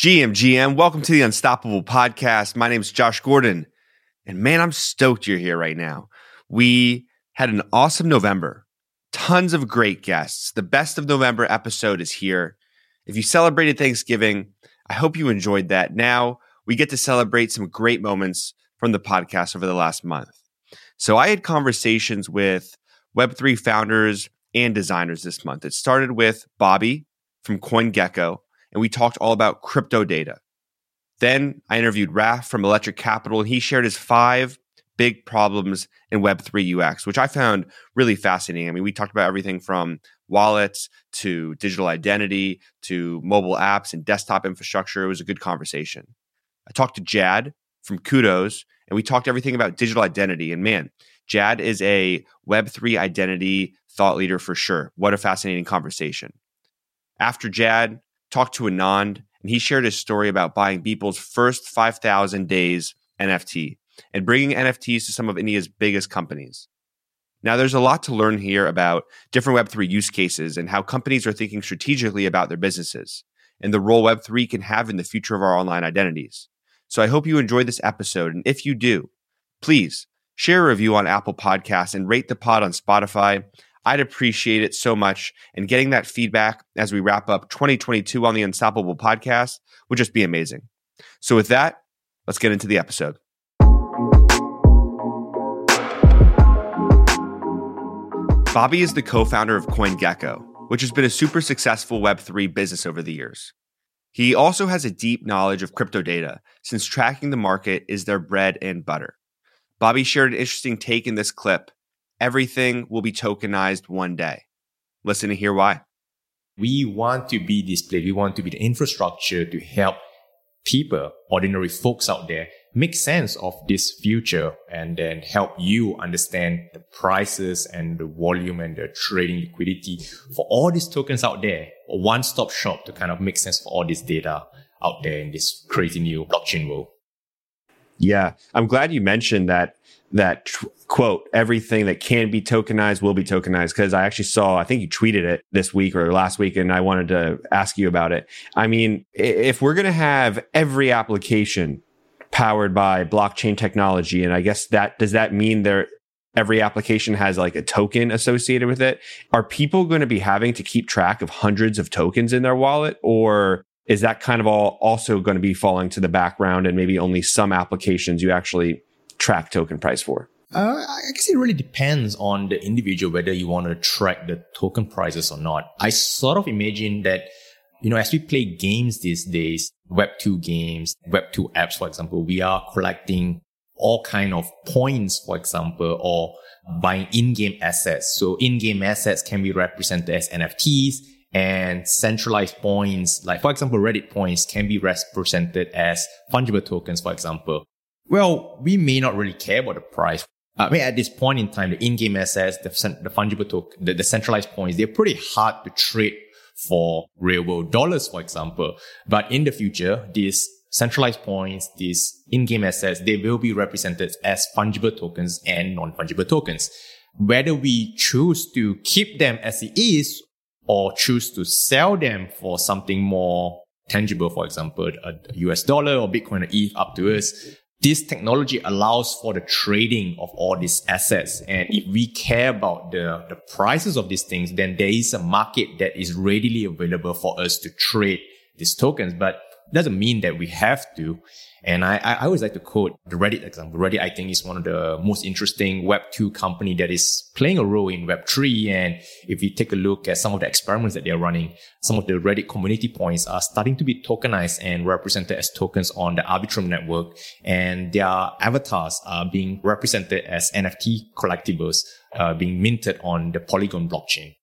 GM, GM, welcome to the Unstoppable Podcast. My name is Josh Gordon, and man, I'm stoked you're here right now. We had an awesome November, tons of great guests. The best of November episode is here. If you celebrated Thanksgiving, I hope you enjoyed that. Now we get to celebrate some great moments from the podcast over the last month. So I had conversations with Web3 founders and designers this month. It started with Bobby from CoinGecko and we talked all about crypto data. Then I interviewed Raph from Electric Capital, and he shared his five big problems in Web3 UX, which I found really fascinating. I mean, we talked about everything from wallets to digital identity to mobile apps and desktop infrastructure. It was a good conversation. I talked to Jad from koodos, and we talked everything about digital identity. And man, Jad is a Web3 identity thought leader for sure. What a fascinating conversation. After Jad, talked to Anand, and he shared his story about buying Beeple's first 5,000 days NFT and bringing NFTs to some of India's biggest companies. Now, there's a lot to learn here about different Web3 use cases and how companies are thinking strategically about their businesses and the role Web3 can have in the future of our online identities. So I hope you enjoyed this episode. And if you do, please share a review on Apple Podcasts and rate the pod on Spotify. I'd appreciate it so much. And getting that feedback as we wrap up 2022 on the Unstoppable podcast would just be amazing. So, with that, let's get into the episode. Bobby is the co founder of CoinGecko, which has been a super successful Web3 business over the years. He also has a deep knowledge of crypto data, since tracking the market is their bread and butter. Bobby shared an interesting take in this clip everything will be tokenized one day. Listen to hear why. We want to be this place. We want to be the infrastructure to help people, ordinary folks out there, make sense of this future and then help you understand the prices and the volume and the trading liquidity for all these tokens out there. A one stop shop to kind of make sense for all this data out there in this crazy new blockchain world. Yeah, I'm glad you mentioned that that tr- quote everything that can be tokenized will be tokenized because I actually saw I think you tweeted it this week or last week and I wanted to ask you about it. I mean, if we're going to have every application powered by blockchain technology and I guess that does that mean there every application has like a token associated with it. Are people going to be having to keep track of hundreds of tokens in their wallet or is that kind of all also going to be falling to the background and maybe only some applications you actually track token price for? Uh, I guess it really depends on the individual whether you want to track the token prices or not. I sort of imagine that, you know, as we play games these days, Web2 games, Web2 apps, for example, we are collecting all kind of points, for example, or buying in-game assets. So in-game assets can be represented as NFTs and centralized points, like for example, Reddit points can be represented as fungible tokens, for example. Well, we may not really care about the price. I mean, at this point in time, the in-game assets, the, the fungible token, the, the centralized points, they're pretty hard to trade for real world dollars, for example. But in the future, these centralized points, these in-game assets, they will be represented as fungible tokens and non-fungible tokens. Whether we choose to keep them as it is or choose to sell them for something more tangible, for example, a US dollar or Bitcoin or ETH up to us. This technology allows for the trading of all these assets. And if we care about the, the prices of these things, then there is a market that is readily available for us to trade these tokens. But doesn't mean that we have to. And I, I always like to quote the Reddit example. Reddit, I think, is one of the most interesting Web2 company that is playing a role in Web3. And if you take a look at some of the experiments that they're running, some of the Reddit community points are starting to be tokenized and represented as tokens on the Arbitrum network. And their avatars are being represented as NFT collectibles, uh, being minted on the Polygon blockchain.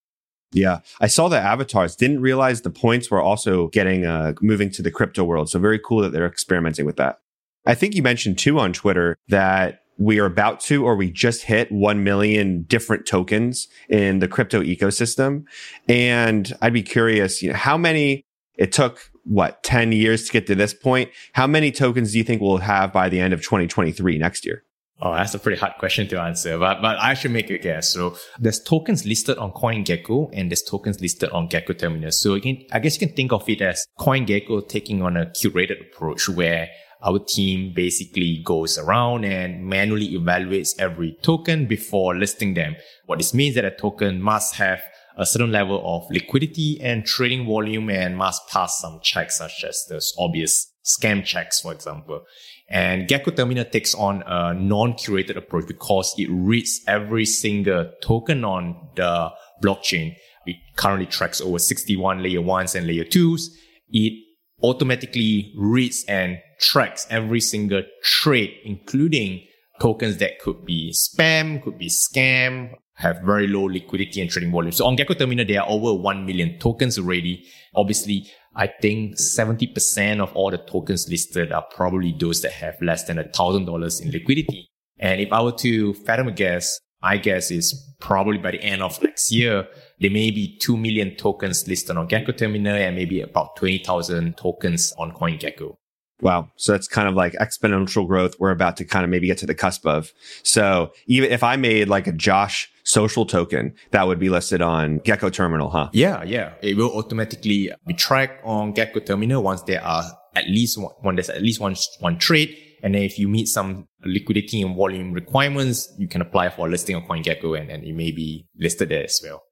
Yeah, I saw the avatars. Didn't realize the points were also getting uh, moving to the crypto world. So very cool that they're experimenting with that. I think you mentioned too on Twitter that we are about to or we just hit 1 million different tokens in the crypto ecosystem. And I'd be curious, you know, how many it took what 10 years to get to this point. How many tokens do you think we'll have by the end of 2023 next year? Oh, that's a pretty hard question to answer, but, but I should make a guess. So there's tokens listed on CoinGecko and there's tokens listed on Gecko Terminal. So again, I guess you can think of it as CoinGecko taking on a curated approach where our team basically goes around and manually evaluates every token before listing them. What this means that a token must have a certain level of liquidity and trading volume and must pass some checks such as those obvious scam checks, for example. And Gecko Terminal takes on a non-curated approach because it reads every single token on the blockchain. It currently tracks over 61 layer ones and layer twos. It automatically reads and tracks every single trade, including tokens that could be spam, could be scam, have very low liquidity and trading volume. So on Gecko Terminal, there are over 1 million tokens already. Obviously, I think 70% of all the tokens listed are probably those that have less than $1,000 in liquidity. And if I were to fathom a guess, my guess is probably by the end of next year, there may be 2 million tokens listed on Gecko Terminal and maybe about 20,000 tokens on CoinGecko. Wow. So that's kind of like exponential growth we're about to kind of maybe get to the cusp of. So even if I made like a Josh social token, that would be listed on Gecko Terminal, huh? Yeah, yeah. It will automatically be tracked on Gecko Terminal once there are at least one, when there's at least one, one trade. And then if you meet some liquidity and volume requirements, you can apply for a listing on CoinGecko and, and it may be listed there as well.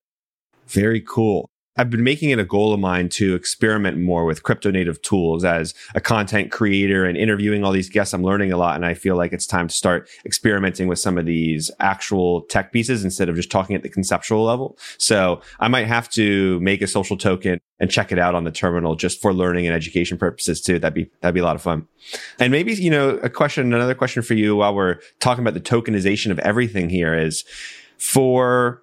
Very cool. I've been making it a goal of mine to experiment more with crypto native tools as a content creator and interviewing all these guests. I'm learning a lot and I feel like it's time to start experimenting with some of these actual tech pieces instead of just talking at the conceptual level. So I might have to make a social token and check it out on the terminal just for learning and education purposes too. That'd be, that'd be a lot of fun. And maybe, you know, a question, another question for you while we're talking about the tokenization of everything here is for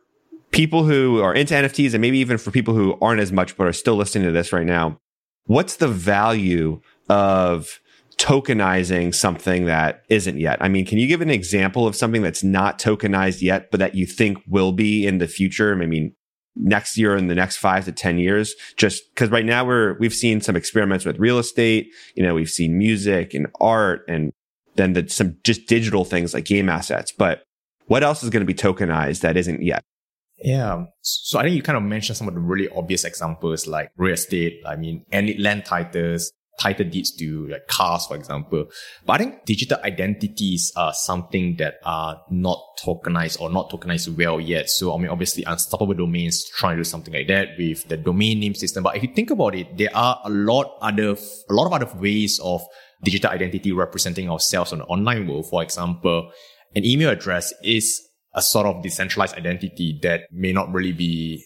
people who are into NFTs and maybe even for people who aren't as much, but are still listening to this right now, what's the value of tokenizing something that isn't yet? I mean, can you give an example of something that's not tokenized yet, but that you think will be in the future? I mean, next year in the next five to 10 years, just because right now we're, we've seen some experiments with real estate. You know, we've seen music and art and then the, some just digital things like game assets. But what else is going to be tokenized that isn't yet? Yeah. Um, so I think you kind of mentioned some of the really obvious examples like real estate. I mean, any land titles, title deeds to like cars, for example. But I think digital identities are something that are not tokenized or not tokenized well yet. So I mean, obviously Unstoppable Domains trying to do something like that with the domain name system. But if you think about it, there are a lot other, a lot of other ways of digital identity representing ourselves on the online world. For example, an email address is a sort of decentralized identity that may not really be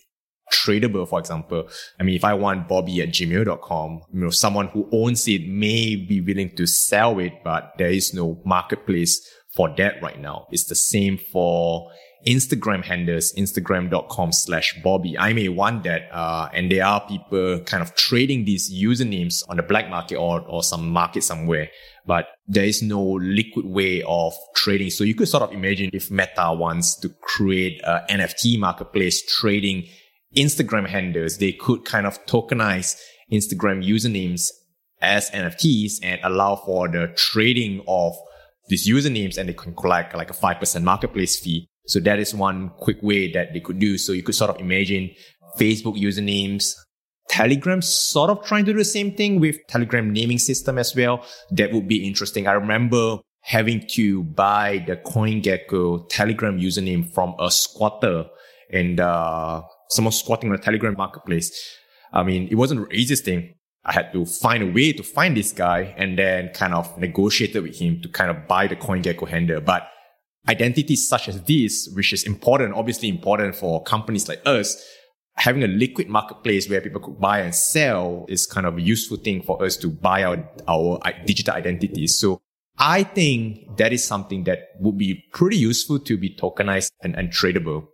tradable, for example. I mean, if I want Bobby at gmail.com, you know, someone who owns it may be willing to sell it, but there is no marketplace for that right now. It's the same for Instagram handles, instagram.com slash Bobby. I may want that. Uh, and there are people kind of trading these usernames on the black market or, or some market somewhere but there is no liquid way of trading. So you could sort of imagine if Meta wants to create an NFT marketplace trading Instagram handles, they could kind of tokenize Instagram usernames as NFTs and allow for the trading of these usernames and they can collect like a 5% marketplace fee. So that is one quick way that they could do. So you could sort of imagine Facebook usernames Telegram sort of trying to do the same thing with Telegram naming system as well. That would be interesting. I remember having to buy the CoinGecko Telegram username from a squatter and uh, someone squatting on the Telegram marketplace. I mean, it wasn't the easiest thing. I had to find a way to find this guy and then kind of negotiated with him to kind of buy the CoinGecko handle. But identities such as this, which is important, obviously important for companies like us, having a liquid marketplace where people could buy and sell is kind of a useful thing for us to buy our, our digital identities. So I think that is something that would be pretty useful to be tokenized and, and tradable.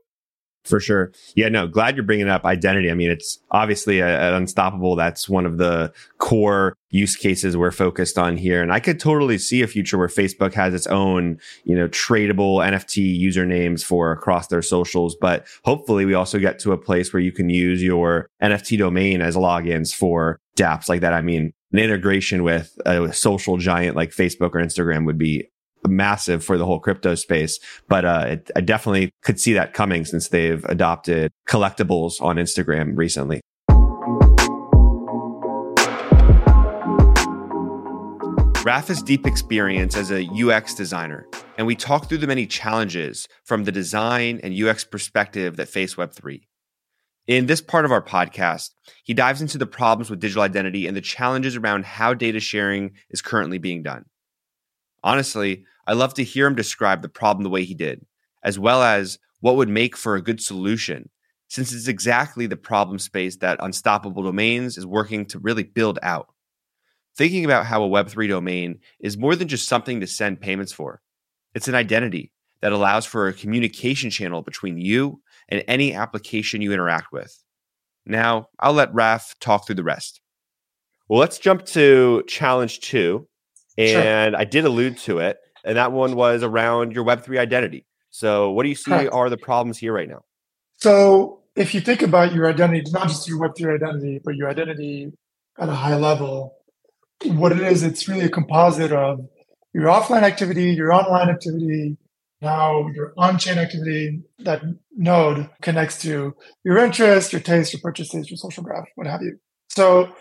For sure. Yeah, no, glad you're bringing up identity. I mean, it's obviously a, a unstoppable. That's one of the core use cases we're focused on here. And I could totally see a future where Facebook has its own, you know, tradable NFT usernames for across their socials. But hopefully we also get to a place where you can use your NFT domain as logins for dApps like that. I mean, an integration with a social giant like Facebook or Instagram would be massive for the whole crypto space. But uh, it, I definitely could see that coming since they've adopted collectibles on Instagram recently. Raph has deep experience as a UX designer, and we talk through the many challenges from the design and UX perspective that face Web3. In this part of our podcast, he dives into the problems with digital identity and the challenges around how data sharing is currently being done. Honestly, I love to hear him describe the problem the way he did, as well as what would make for a good solution, since it's exactly the problem space that Unstoppable Domains is working to really build out thinking about how a Web3 domain is more than just something to send payments for. It's an identity that allows for a communication channel between you and any application you interact with. Now, I'll let Raph talk through the rest. Well, let's jump to challenge two. And sure. I did allude to it, and that one was around your Web3 identity. So, what do you see Correct. are the problems here right now? So, if you think about your identity, not just your Web3 identity, but your identity at a high level, what it is, it's really a composite of your offline activity, your online activity, now your on-chain activity that node connects to your interests, your tastes, your purchases, your social graph, what have you. So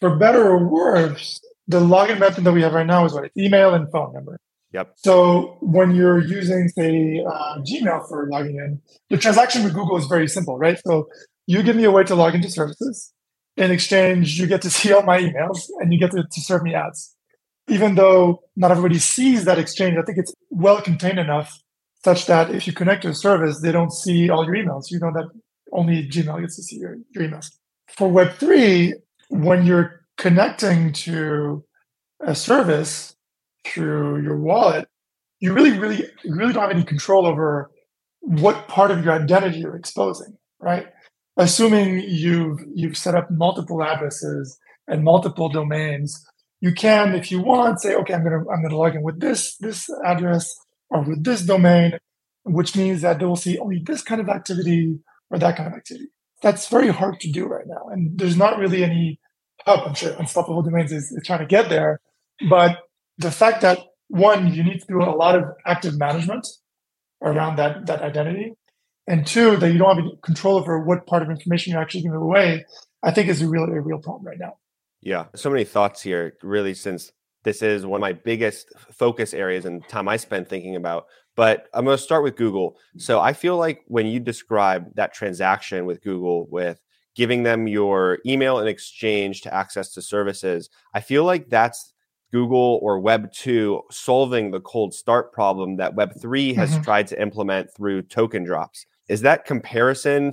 for better or worse, the login method that we have right now is what? It's email and phone number. Yep. So when you're using, say, uh, Gmail for logging in, the transaction with Google is very simple, right? So you give me a way to log into services in exchange, you get to see all my emails and you get to, to serve me ads. Even though not everybody sees that exchange, I think it's well contained enough such that if you connect to a service, they don't see all your emails. You know that only Gmail gets to see your, your emails. For Web3, when you're connecting to a service through your wallet, you really, really, really don't have any control over what part of your identity you're exposing, right? assuming you've you've set up multiple addresses and multiple domains, you can, if you want, say, okay, I'm gonna I'm gonna log in with this this address or with this domain, which means that they will see only this kind of activity or that kind of activity. That's very hard to do right now, and there's not really any help. I'm sure Unstoppable Domains is, is trying to get there, but the fact that one, you need to do a lot of active management around that that identity, and two, that you don't have any control over what part of information you're actually giving away, I think is a real a real problem right now. Yeah, so many thoughts here. Really, since this is one of my biggest focus areas and time I spend thinking about. But I'm going to start with Google. So I feel like when you describe that transaction with Google, with giving them your email in exchange to access to services, I feel like that's Google or Web 2 solving the cold start problem that Web 3 has mm-hmm. tried to implement through token drops. Is that comparison?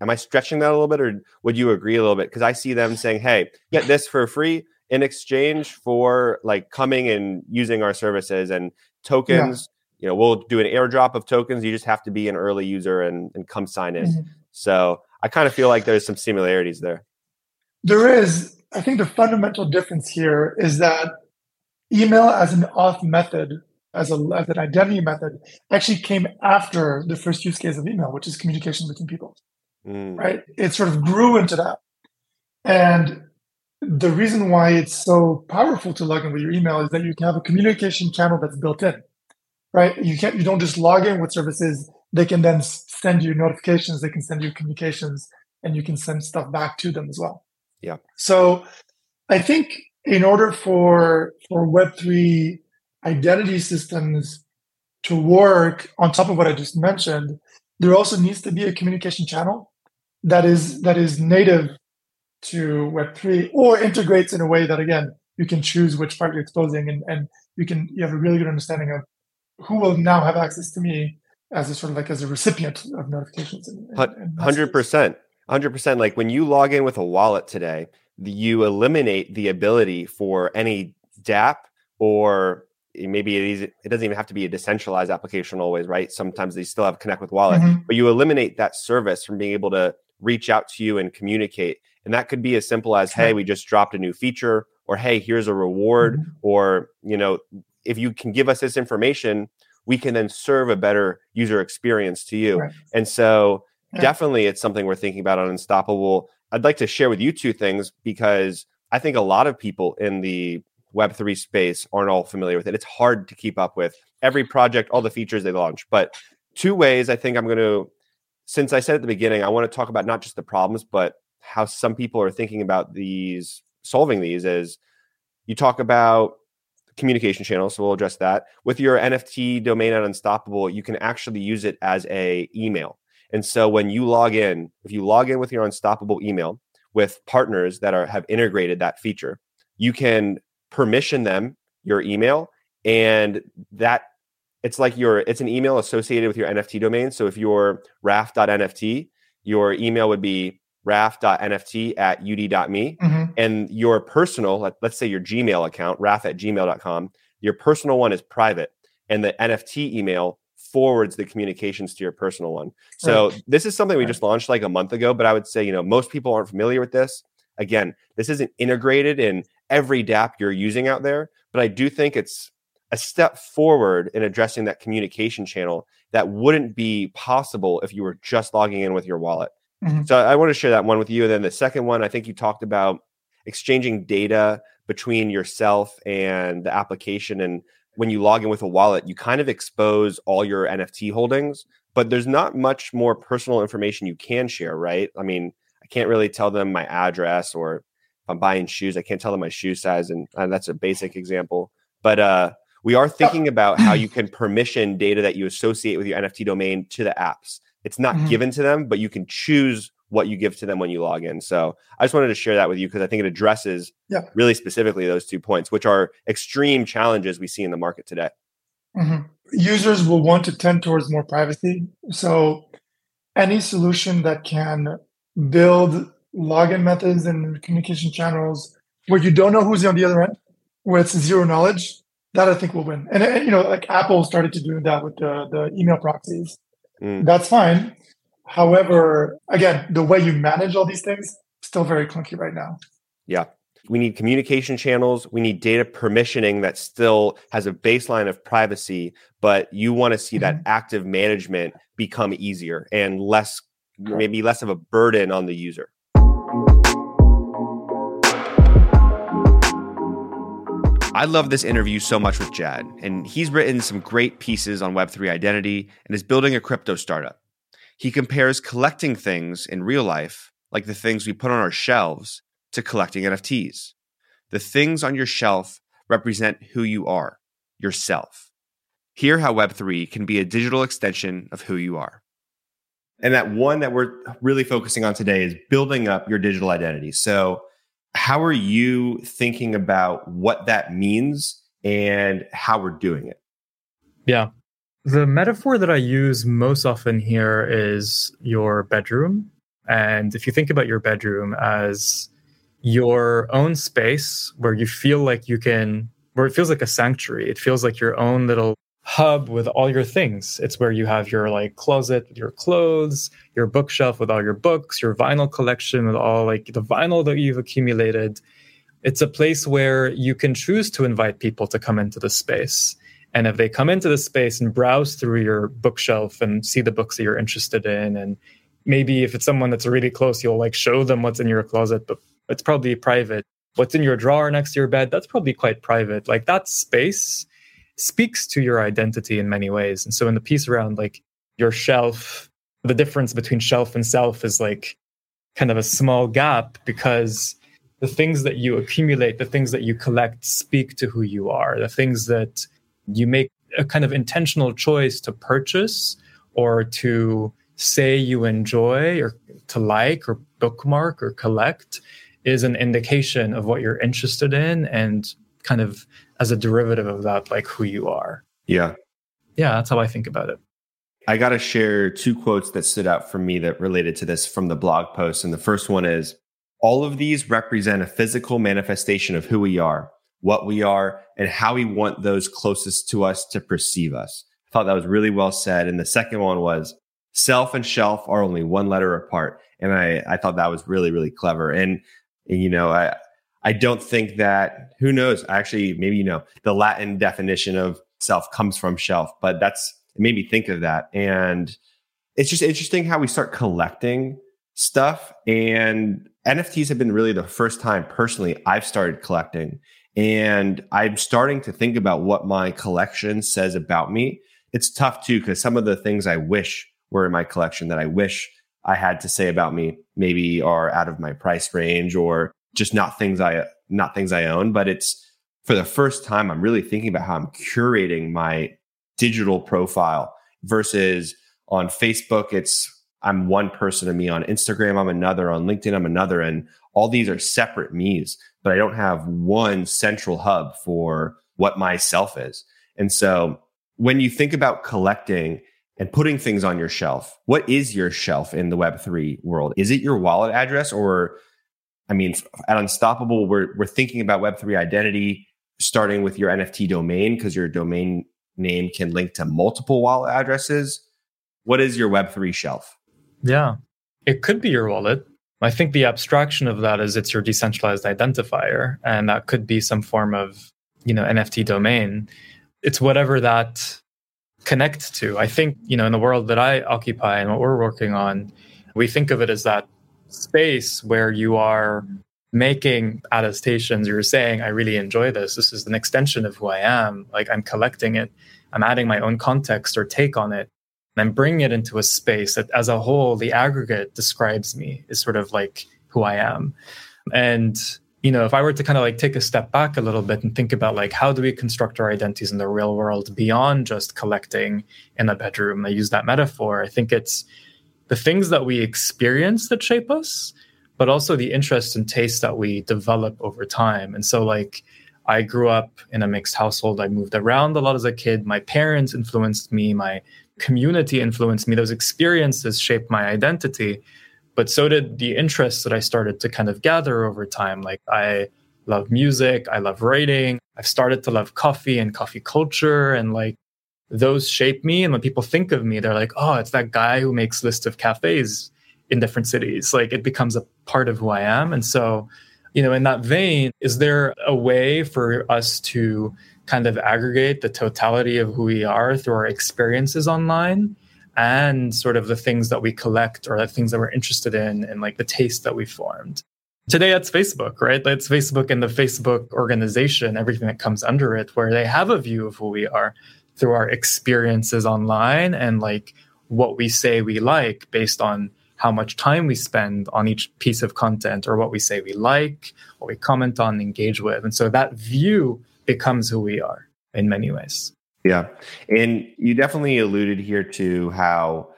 Am I stretching that a little bit, or would you agree a little bit? Because I see them saying, "Hey, get this for free in exchange for like coming and using our services and tokens." Yeah. You know, we'll do an airdrop of tokens. You just have to be an early user and, and come sign in. Mm-hmm. So I kind of feel like there's some similarities there. There is. I think the fundamental difference here is that email as an auth method as, a, as an identity method actually came after the first use case of email, which is communication between people. Mm. Right? It sort of grew into that. And the reason why it's so powerful to log in with your email is that you can have a communication channel that's built in. Right? You can't you don't just log in with services, they can then send you notifications, they can send you communications, and you can send stuff back to them as well. Yeah. So I think in order for for Web3 identity systems to work on top of what I just mentioned, there also needs to be a communication channel that is that is native to Web3 or integrates in a way that again you can choose which part you're exposing and, and you can you have a really good understanding of who will now have access to me as a sort of like as a recipient of notifications. Hundred percent, hundred percent. Like when you log in with a wallet today, you eliminate the ability for any DApp or maybe it, is, it doesn't even have to be a decentralized application always, right? Sometimes they still have Connect with Wallet, mm-hmm. but you eliminate that service from being able to reach out to you and communicate. And that could be as simple as, hey, we just dropped a new feature, or hey, here's a reward, mm-hmm. or you know, if you can give us this information, we can then serve a better user experience to you. Right. And so yeah. definitely it's something we're thinking about on Unstoppable. I'd like to share with you two things because I think a lot of people in the Web3 space aren't all familiar with it. It's hard to keep up with every project, all the features they launch. But two ways I think I'm going to, since I said at the beginning, I want to talk about not just the problems, but how some people are thinking about these, solving these is you talk about communication channels so we'll address that with your nft domain at unstoppable you can actually use it as a email and so when you log in if you log in with your unstoppable email with partners that are have integrated that feature you can permission them your email and that it's like your it's an email associated with your nft domain. So if you're raf.nft your email would be raf.nft at ud.me mm-hmm. and your personal let, us say your gmail account raf at gmail.com your personal one is private. And the nft email forwards the communications to your personal one so right. this is something we just launched like a month ago but i would say you know most people aren't familiar with this again this isn't integrated in every dApp you're using out there but i do think it's a step forward in addressing that communication channel that wouldn't be possible if you were just logging in with your wallet Mm-hmm. So I want to share that one with you. And then the second one, I think you talked about exchanging data between yourself and the application. And when you log in with a wallet, you kind of expose all your NFT holdings, but there's not much more personal information you can share, right? I mean, I can't really tell them my address or if I'm buying shoes, I can't tell them my shoe size. And, and that's a basic example. But uh, we are thinking about how you can permission data that you associate with your NFT domain to the apps. It's not mm-hmm. given to them, but you can choose what you give to them when you log in. So I just wanted to share that with you because I think it addresses yeah. really specifically those two points, which are extreme challenges we see in the market today. Mm-hmm. Users will want to tend towards more privacy. So any solution that can build login methods and communication channels where you don't know who's on the other end, where it's zero knowledge, that I think will win. And, and you know, like Apple started to do that with the, the email proxies. Mm. That's fine. However, again, the way you manage all these things still very clunky right now. Yeah. We need communication channels. We need data permissioning that still has a baseline of privacy, but you want to see mm-hmm. that active management become easier and less, maybe less of a burden on the user. I love this interview so much with Jad, and he's written some great pieces on Web3 identity and is building a crypto startup. He compares collecting things in real life, like the things we put on our shelves, to collecting NFTs. The things on your shelf represent who you are, yourself. Hear how Web3 can be a digital extension of who you are. And that one that we're really focusing on today is building up your digital identity. So, how are you thinking about what that means and how we're doing it? Yeah. The metaphor that I use most often here is your bedroom. And if you think about your bedroom as your own space where you feel like you can, where it feels like a sanctuary, it feels like your own little hub with all your things. It's where you have your like closet with your clothes, your bookshelf with all your books, your vinyl collection with all like the vinyl that you've accumulated. It's a place where you can choose to invite people to come into the space. And if they come into the space and browse through your bookshelf and see the books that you're interested in, and maybe if it's someone that's really close, you'll like show them what's in your closet, but it's probably private. What's in your drawer next to your bed, that's probably quite private. Like that space speaks to your identity in many ways. And so in the piece around like your shelf, the difference between shelf and self is like kind of a small gap because the things that you accumulate, the things that you collect speak to who you are. The things that you make a kind of intentional choice to purchase or to say you enjoy or to like or bookmark or collect is an indication of what you're interested in and kind of as a derivative of that, like who you are. Yeah. Yeah, that's how I think about it. I got to share two quotes that stood out for me that related to this from the blog post. And the first one is all of these represent a physical manifestation of who we are, what we are, and how we want those closest to us to perceive us. I thought that was really well said. And the second one was self and shelf are only one letter apart. And I, I thought that was really, really clever. And, and you know, I, I don't think that, who knows, actually, maybe, you know, the Latin definition of self comes from shelf, but that's, it made me think of that. And it's just interesting how we start collecting stuff. And NFTs have been really the first time personally I've started collecting. And I'm starting to think about what my collection says about me. It's tough too, because some of the things I wish were in my collection that I wish I had to say about me maybe are out of my price range or just not things I not things I own. But it's for the first time I'm really thinking about how I'm curating my digital profile versus on Facebook, it's I'm one person of me. On Instagram, I'm another. On LinkedIn, I'm another. And all these are separate me's, but I don't have one central hub for what myself is. And so when you think about collecting and putting things on your shelf, what is your shelf in the Web3 world? Is it your wallet address or I mean, at Unstoppable, we're, we're thinking about Web3 identity starting with your NFT domain because your domain name can link to multiple wallet addresses. What is your Web3 shelf? Yeah, it could be your wallet. I think the abstraction of that is it's your decentralized identifier, and that could be some form of you know NFT domain. It's whatever that connects to. I think you know in the world that I occupy and what we're working on, we think of it as that space where you are making attestations. You're saying, "I really enjoy this. This is an extension of who I am. Like I'm collecting it. I'm adding my own context or take on it." And bring it into a space that as a whole the aggregate describes me is sort of like who i am and you know if i were to kind of like take a step back a little bit and think about like how do we construct our identities in the real world beyond just collecting in a bedroom i use that metaphor i think it's the things that we experience that shape us but also the interest and taste that we develop over time and so like I grew up in a mixed household. I moved around a lot as a kid. My parents influenced me. My community influenced me. Those experiences shaped my identity. But so did the interests that I started to kind of gather over time. Like I love music, I love writing. I've started to love coffee and coffee culture. And like those shape me. And when people think of me, they're like, oh, it's that guy who makes lists of cafes in different cities. Like it becomes a part of who I am. And so, you know, in that vein, is there a way for us to kind of aggregate the totality of who we are through our experiences online and sort of the things that we collect or the things that we're interested in and like the taste that we formed. Today it's Facebook, right? It's Facebook and the Facebook organization, everything that comes under it, where they have a view of who we are through our experiences online and like what we say we like based on how much time we spend on each piece of content or what we say we like, what we comment on, engage with. And so that view becomes who we are in many ways. Yeah. And you definitely alluded here to how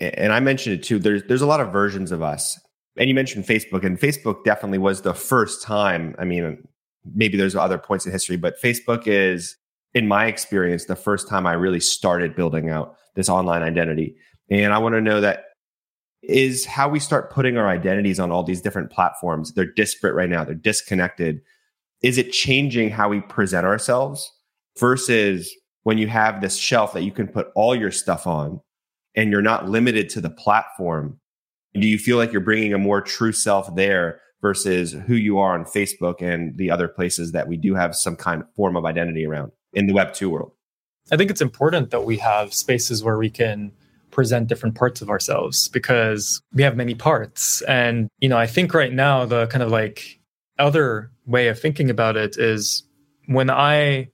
and I mentioned it too, there's there's a lot of versions of us. And you mentioned Facebook, and Facebook definitely was the first time. I mean, maybe there's other points in history, but Facebook is, in my experience, the first time I really started building out this online identity. And I want to know that is how we start putting our identities on all these different platforms. They're disparate right now, they're disconnected is it changing how we present ourselves versus when you have this shelf that you can put all your stuff on and you're not limited to the platform? Do you feel like you're bringing a more true self there versus who you are on Facebook and the other places that we do have some kind of form of identity around in the Web 2 world? I think it's important that we have spaces where we can present different parts of ourselves because we have many parts. And, you know, I think right now the kind of like other way of thinking about it is when I,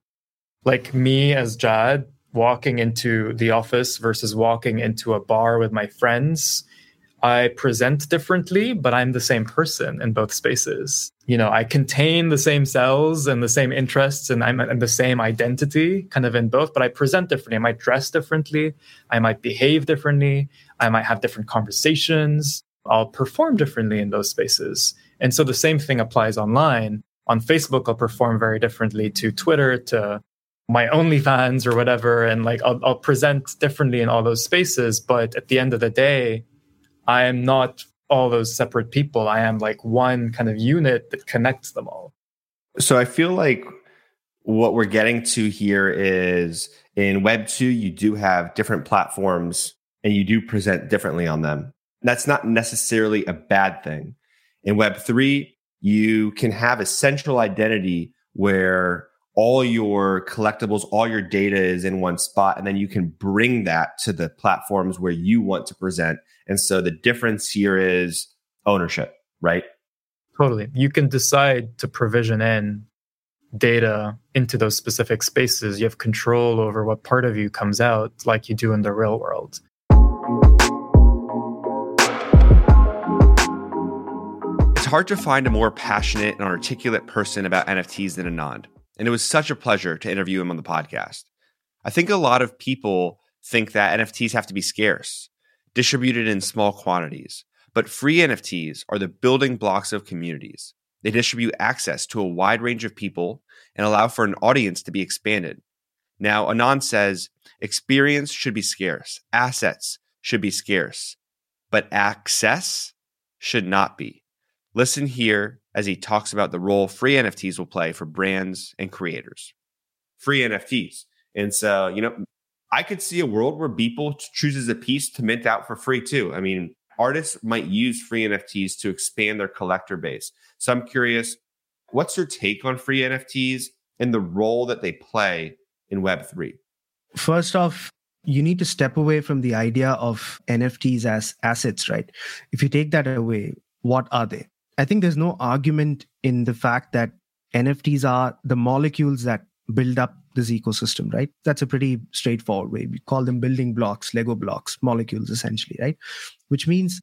like me as Jad, walking into the office versus walking into a bar with my friends, I present differently, but I'm the same person in both spaces. You know, I contain the same cells and the same interests, and I'm, I'm the same identity kind of in both, but I present differently. I might dress differently. I might behave differently. I might have different conversations. I'll perform differently in those spaces. And so the same thing applies online. On Facebook, I'll perform very differently to Twitter, to my OnlyFans or whatever. And like I'll, I'll present differently in all those spaces. But at the end of the day, I am not all those separate people. I am like one kind of unit that connects them all. So I feel like what we're getting to here is in Web 2, you do have different platforms and you do present differently on them. That's not necessarily a bad thing. In Web3, you can have a central identity where all your collectibles, all your data is in one spot, and then you can bring that to the platforms where you want to present. And so the difference here is ownership, right? Totally. You can decide to provision in data into those specific spaces, you have control over what part of you comes out like you do in the real world. Hard to find a more passionate and articulate person about NFTs than Anand, and it was such a pleasure to interview him on the podcast. I think a lot of people think that NFTs have to be scarce, distributed in small quantities, but free NFTs are the building blocks of communities. They distribute access to a wide range of people and allow for an audience to be expanded. Now, Anand says experience should be scarce, assets should be scarce, but access should not be. Listen here as he talks about the role free NFTs will play for brands and creators. Free NFTs. And so, you know, I could see a world where Beeple chooses a piece to mint out for free too. I mean, artists might use free NFTs to expand their collector base. So I'm curious, what's your take on free NFTs and the role that they play in Web3? First off, you need to step away from the idea of NFTs as assets, right? If you take that away, what are they? I think there's no argument in the fact that NFTs are the molecules that build up this ecosystem, right? That's a pretty straightforward way. We call them building blocks, Lego blocks, molecules essentially, right? Which means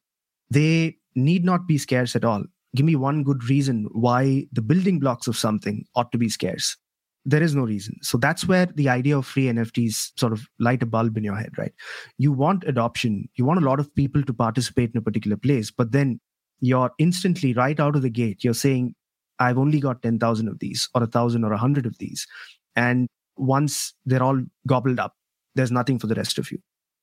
they need not be scarce at all. Give me one good reason why the building blocks of something ought to be scarce. There is no reason. So that's where the idea of free NFTs sort of light a bulb in your head, right? You want adoption. You want a lot of people to participate in a particular place, but then you're instantly right out of the gate, you're saying, I've only got 10,000 of these or a thousand or a hundred of these. And once they're all gobbled up, there's nothing for the rest of you.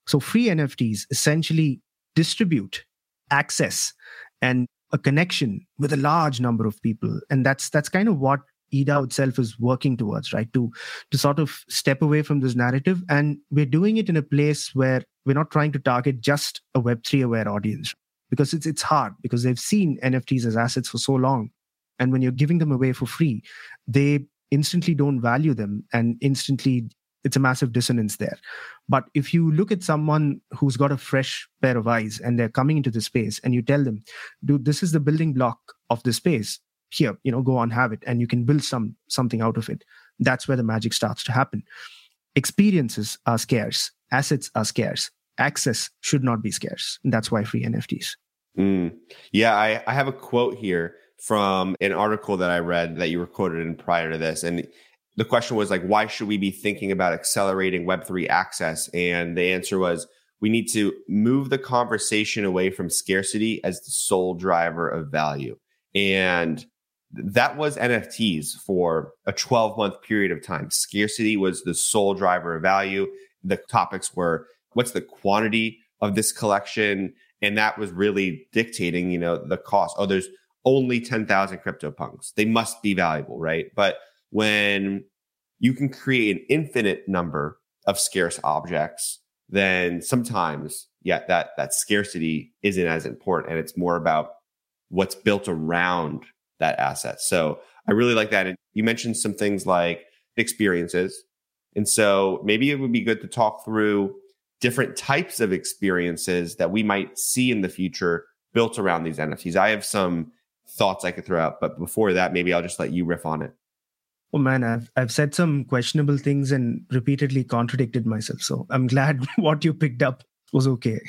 So free NFTs essentially distribute access and a connection with a large number of people. And that's that's kind of what eDAO itself is working towards, right? To to sort of step away from this narrative. And we're doing it in a place where we're not trying to target just a Web3 aware audience because it's it's hard because they've seen NFTs as assets for so long. And when you're giving them away for free, they instantly don't value them and instantly it's a massive dissonance there. But if you look at someone who's got a fresh pair of eyes and they're coming into the space and you tell them, dude, this is the building block of the space. Here, you know, go on, have it, and you can build some something out of it. That's where the magic starts to happen. Experiences are scarce, assets are scarce, access should not be scarce. And that's why free NFTs. Mm. Yeah, I, I have a quote here from an article that I read that you were quoted in prior to this. And the question was like, why should we be thinking about accelerating Web3 access? And the answer was, we need to move the conversation away from scarcity as the sole driver of value. And that was NFTs for a 12 month period of time. Scarcity was the sole driver of value. The topics were what's the quantity of this collection? And that was really dictating, you know, the cost. Oh, there's only 10,000 CryptoPunks. They must be valuable, right? But when you can create an infinite number of scarce objects, then sometimes, yeah, that, that scarcity isn't as important. And it's more about what's built around that asset. So I really like that. And you mentioned some things like experiences. And so maybe it would be good to talk through different types of experiences that we might see in the future built around these NFTs. I have some thoughts I could throw out, but before that, maybe I'll just let you riff on it. Oh man, I've I've said some questionable things and repeatedly contradicted myself. So I'm glad what you picked up was okay.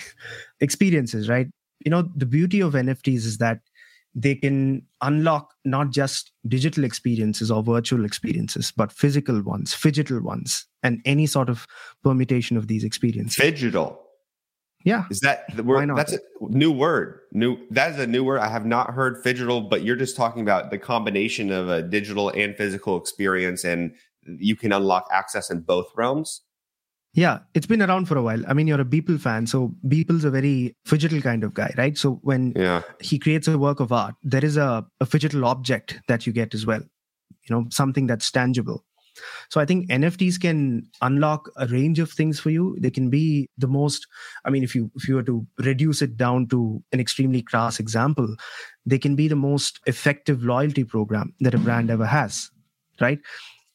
Experiences, right? You know, the beauty of NFTs is that they can unlock not just digital experiences or virtual experiences, but physical ones, phygital ones, and any sort of permutation of these experiences. Phygital. Yeah. Is that the word? That's a new word. New. That is a new word. I have not heard phygital, but you're just talking about the combination of a digital and physical experience, and you can unlock access in both realms. Yeah, it's been around for a while. I mean, you're a Beeple fan, so Beeple's a very phygital kind of guy, right? So when yeah. he creates a work of art, there is a, a phygital object that you get as well. You know, something that's tangible. So I think NFTs can unlock a range of things for you. They can be the most, I mean, if you if you were to reduce it down to an extremely crass example, they can be the most effective loyalty program that a brand ever has, right?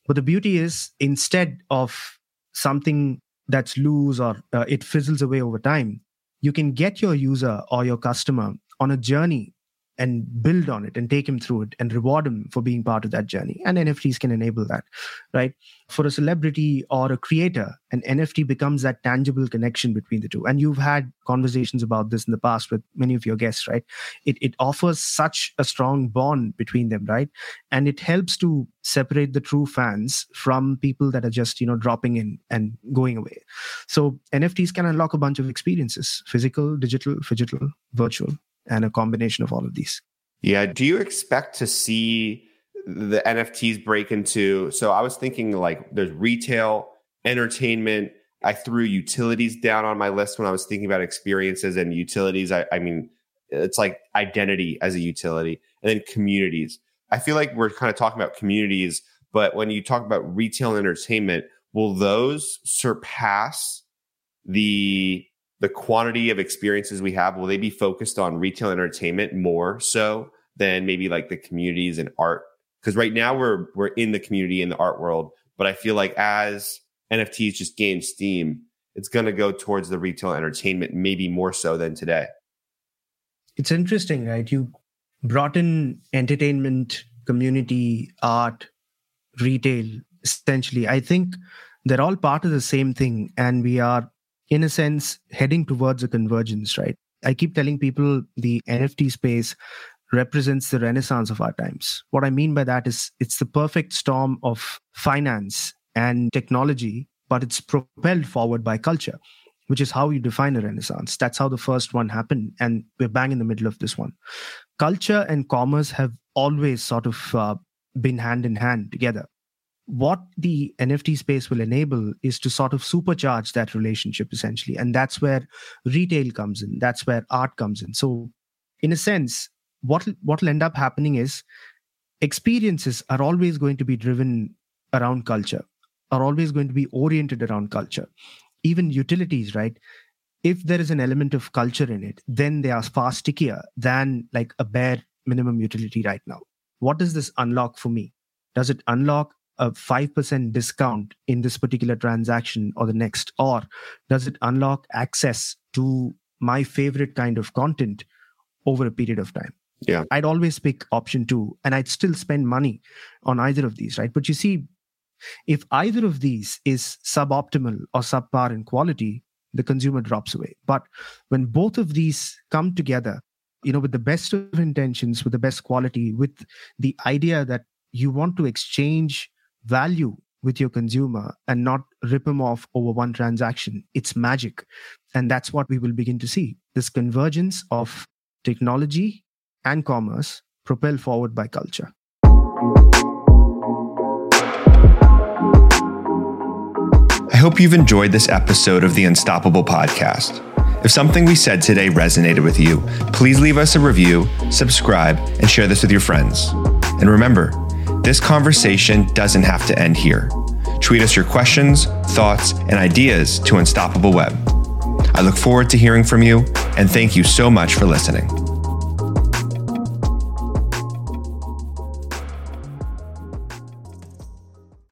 But the beauty is instead of something that's loose or uh, it fizzles away over time, you can get your user or your customer on a journey and build on it and take him through it and reward him for being part of that journey. And NFTs can enable that, right? For a celebrity or a creator, an NFT becomes that tangible connection between the two. And you've had conversations about this in the past with many of your guests, right? It, it offers such a strong bond between them, right? And it helps to separate the true fans from people that are just, you know, dropping in and going away. So NFTs can unlock a bunch of experiences physical, digital, digital, virtual and a combination of all of these. Yeah. Do you expect to see the NFTs break into? So I was thinking like there's retail, entertainment. I threw utilities down on my list when I was thinking about experiences and utilities. I, I mean, it's like identity as a utility and then communities. I feel like we're kind of talking about communities, but when you talk about retail and entertainment, will those surpass the the quantity of experiences we have will they be focused on retail entertainment more so than maybe like the communities and art? Because right now we're we're in the community in the art world but i feel like as nfts just gain steam it's going to go towards the retail entertainment maybe more so than today. It's interesting right? You brought in entertainment community art retail essentially. I think they're all part of the same thing and we are in a sense, heading towards a convergence, right? I keep telling people the NFT space represents the renaissance of our times. What I mean by that is it's the perfect storm of finance and technology, but it's propelled forward by culture, which is how you define a renaissance. That's how the first one happened. And we're bang in the middle of this one. Culture and commerce have always sort of uh, been hand in hand together what the NFT space will enable is to sort of supercharge that relationship essentially. And that's where retail comes in, that's where art comes in. So, in a sense, what what will end up happening is experiences are always going to be driven around culture, are always going to be oriented around culture. Even utilities, right? If there is an element of culture in it, then they are far stickier than like a bare minimum utility right now. What does this unlock for me? Does it unlock a 5% discount in this particular transaction or the next? Or does it unlock access to my favorite kind of content over a period of time? Yeah. I'd always pick option two and I'd still spend money on either of these, right? But you see, if either of these is suboptimal or subpar in quality, the consumer drops away. But when both of these come together, you know, with the best of intentions, with the best quality, with the idea that you want to exchange value with your consumer and not rip them off over one transaction. It's magic. And that's what we will begin to see this convergence of technology and commerce propelled forward by culture. I hope you've enjoyed this episode of the Unstoppable Podcast. If something we said today resonated with you, please leave us a review, subscribe, and share this with your friends. And remember, this conversation doesn't have to end here. Tweet us your questions, thoughts, and ideas to Unstoppable Web. I look forward to hearing from you, and thank you so much for listening.